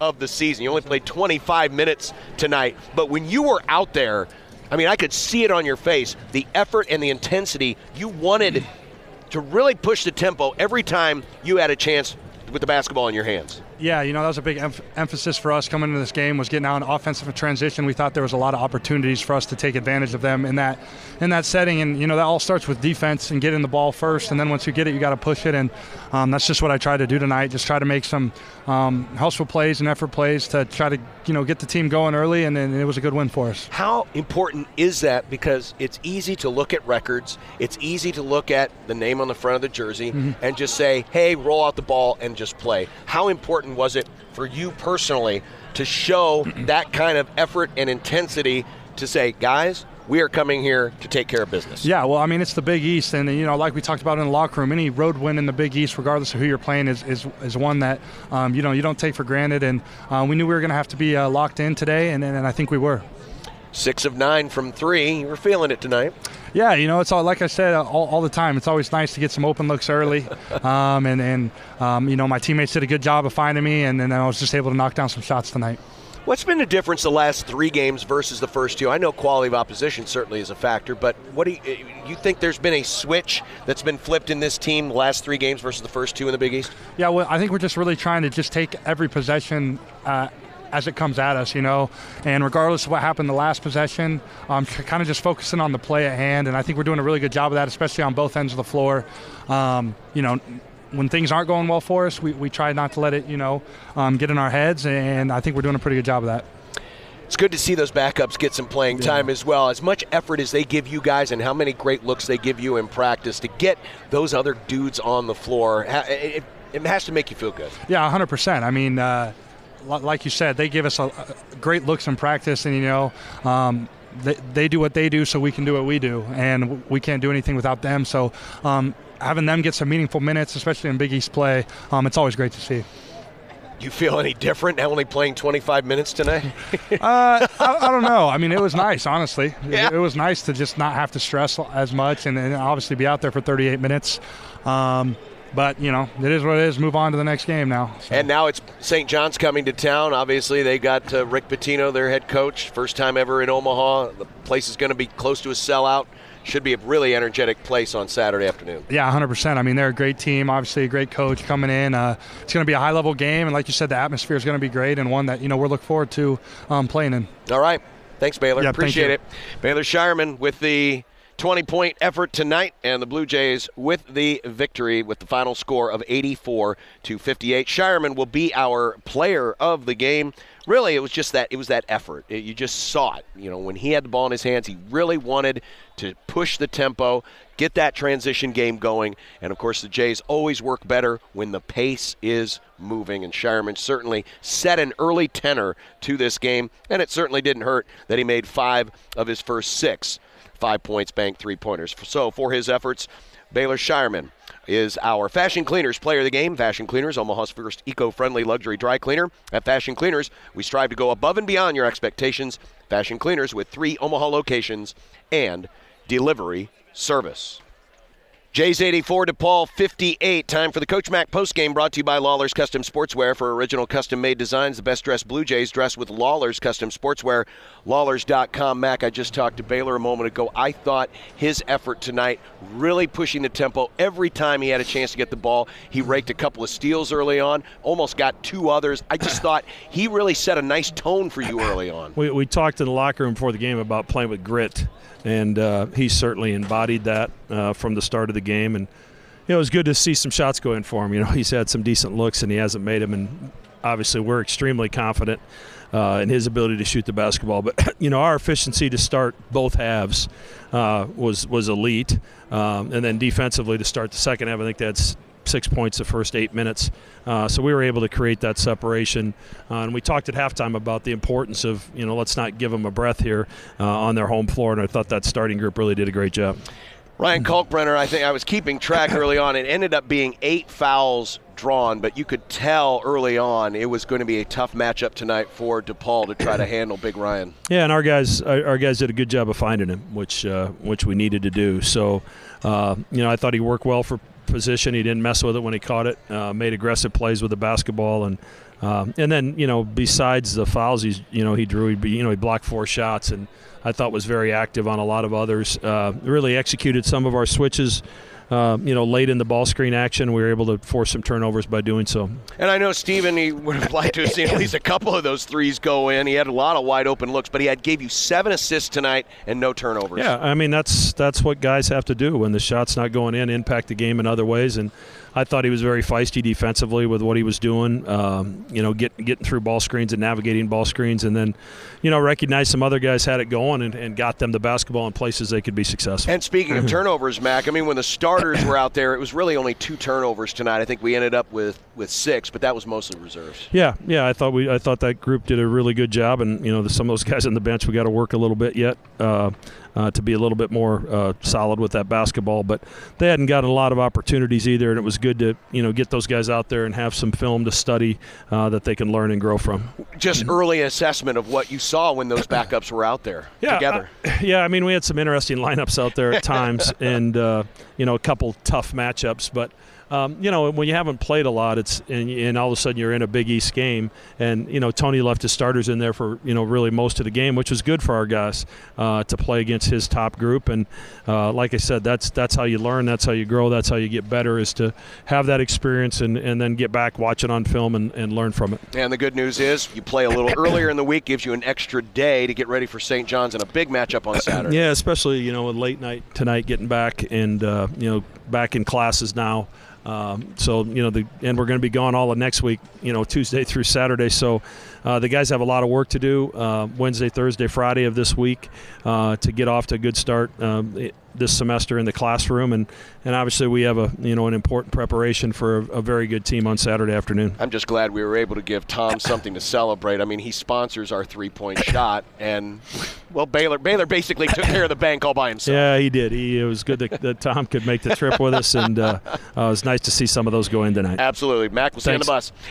of the season. You only played 25 minutes tonight, but when you were out there, I mean, I could see it on your face the effort and the intensity. You wanted to really push the tempo every time you had a chance with the basketball in your hands. Yeah, you know, that was a big emph- emphasis for us coming into this game was getting out in offensive transition. We thought there was a lot of opportunities for us to take advantage of them in that in that setting. And, you know, that all starts with defense and getting the ball first. And then once you get it, you got to push it. And um, that's just what I tried to do tonight. Just try to make some um, helpful plays and effort plays to try to, you know, get the team going early. And, and it was a good win for us. How important is that? Because it's easy to look at records, it's easy to look at the name on the front of the jersey Mm-hmm. and just say, hey, roll out the ball and just play. How important was it for you personally to show that kind of effort and intensity to say, guys, we are coming here to take care of business? Yeah, well, I mean, it's the Big East, and you know, like we talked about in the locker room, any road win in the Big East, regardless of who you're playing, is is, is one that um, you know you don't take for granted. And uh, we knew we were going to have to be uh, locked in today, and, and I think we were. Six of nine from three. You were feeling it tonight. Yeah, you know, it's all like I said all, all the time. It's always nice to get some open looks early, um, and and um, you know, my teammates did a good job of finding me, and then I was just able to knock down some shots tonight. What's been the difference the last three games versus the first two? I know quality of opposition certainly is a factor, but what do you, you think there's been a switch that's been flipped in this team the last three games versus the first two in the Big East? Yeah, well, I think we're just really trying to just take every possession uh, as it comes at us, you know. And regardless of what happened the last possession, um, kind of just focusing on the play at hand. And I think we're doing a really good job of that, especially on both ends of the floor. Um, you know, when things aren't going well for us, we, we try not to let it, you know, um, get in our heads. And I think we're doing a pretty good job of that. It's good to see those backups get some playing time as well. As much effort as they give you guys and how many great looks they give you in practice to get those other dudes on the floor, it, it has to make you feel good. Yeah, 100%. I mean, uh, like you said, they give us a, a great looks in practice, and you know, um, they, they do what they do, so we can do what we do, and we can't do anything without them. So, um, having them get some meaningful minutes, especially in Big East play, um, it's always great to see. You feel any different now only playing 25 minutes tonight? Uh, I, I don't know. I mean, it was nice, honestly. Yeah. It, it was nice to just not have to stress as much, and, and obviously be out there for 38 minutes. Um, but you know, it is what it is. Move on to the next game now. So. And now it's St. John's coming to town. Obviously, they got uh, Rick Pitino, their head coach, first time ever in Omaha. The place is going to be close to a sellout. Should be a really energetic place on Saturday afternoon. Yeah, 100%. I mean, they're a great team, obviously a great coach coming in. Uh, it's going to be a high-level game, and like you said, the atmosphere is going to be great and one that you know we're looking forward to um, playing in. All right. Thanks, Baylor. Yeah, Appreciate you. it. Baylor Scheierman with the 20 point effort tonight, and the Blue Jays with the victory with the final score of 84 to 58. Scheierman will be our player of the game. Really, it was just that it was that effort. It- you just saw it. You know, when he had the ball in his hands, he really wanted to push the tempo, get that transition game going, and of course, the Jays always work better when the pace is moving. And Scheierman certainly set an early tenor to this game, and it certainly didn't hurt that he made five of his first six five points, banked three pointers. So for his efforts, Baylor Scheierman is our Fashion Cleaners player of the game. Fashion Cleaners, Omaha's first eco-friendly luxury dry cleaner. At Fashion Cleaners, we strive to go above and beyond your expectations. Fashion Cleaners with three Omaha locations and delivery service. Jays 84 DePaul 58. Time for the Coach Mac postgame brought to you by Lawler's Custom Sportswear for original custom made designs. The best dressed Blue Jays dressed with Lawler's Custom Sportswear. Lawlers.com. Mac, I just talked to Baylor a moment ago. I thought his effort tonight really pushing the tempo every time he had a chance to get the ball. He raked a couple of steals early on, almost got two others. I just thought he really set a nice tone for you early on. We, we talked in the locker room before the game about playing with grit, and uh, he certainly embodied that uh, from the start of the game. And you know, it was good to see some shots go in for him. You know, he's had some decent looks, and he hasn't made them. And obviously, we're extremely confident uh, in his ability to shoot the basketball. But you know, our efficiency to start both halves uh, was was elite, um, and then defensively to start the second half, I think that's six points the first eight minutes. Uh, so we were able to create that separation. Uh, and we talked at halftime about the importance of, you know, let's not give them a breath here uh, on their home floor. And I thought that starting group really did a great job. Ryan Kalkbrenner, I think I was keeping track early on. It ended up being eight fouls drawn, but you could tell early on it was going to be a tough matchup tonight for DePaul to try to handle Big Ryan. Yeah, and our guys, our, our guys did a good job of finding him, which uh, which we needed to do. So, uh, you know, I thought he worked well for position. He didn't mess with it when he caught it. Uh, made aggressive plays with the basketball, and Um, and then you know, besides the fouls, he's you know he drew. He you know he blocked four shots, and I thought was very active on a lot of others. Uh, really executed some of our switches uh, you know, late in the ball screen action, we were able to force some turnovers by doing so. And I know Steven, he would have liked to have seen at least a couple of those threes go in. He had a lot of wide open looks, but he had gave you seven assists tonight and no turnovers. Yeah, I mean that's that's what guys have to do when the shot's not going in, impact the game in other ways, and I thought he was very feisty defensively with what he was doing. Um, you know, get, getting through ball screens and navigating ball screens, and then, you know, recognize some other guys had it going and, and got them the basketball in places they could be successful. And speaking of turnovers, Mac, I mean, when the starters were out there, it was really only two turnovers tonight. I think we ended up with, with six, but that was mostly reserves. Yeah, yeah. I thought we I thought that group did a really good job, and you know, the, some of those guys on the bench we got to work a little bit yet. Uh, uh, to be a little bit more uh, solid with that basketball. But they hadn't gotten a lot of opportunities either, and it was good to you know get those guys out there and have some film to study uh, that they can learn and grow from. Just early assessment of what you saw when those backups were out there yeah, together. yeah, I mean we had some interesting lineups out there at times, and uh, you know a couple tough matchups, but um, you know, when you haven't played a lot, it's and, and, all of a sudden you're in a Big East game, and you know Tony left his starters in there for you know really most of the game, which was good for our guys uh, to play against his top group. And uh, like I said, that's that's how you learn, that's how you grow, that's how you get better, is to have that experience and, and then get back, watch it on film, and, and learn from it. And the good news is you play a little earlier in the week, gives you an extra day to get ready for St. John's and a big matchup on Saturday. yeah, especially you know late night tonight, getting back and uh, you know back in classes now. Um, so you know, the, and we're going to be gone all of next week. You know, Tuesday through Saturday. So uh, the guys have a lot of work to do uh, Wednesday, Thursday, Friday of this week uh, to get off to a good start. Um, it, this semester in the classroom, and, and obviously we have a you know an important preparation for a, a, very good team on Saturday afternoon. I'm just glad we were able to give Tom something to celebrate. I mean, he sponsors our three point shot, and well, Baylor Baylor basically took care of the bank all by himself. Yeah, he did. He it was good that, that Tom could make the trip with us, and uh, uh, it was nice to see some of those go in tonight. Absolutely, Mac. You on the bus.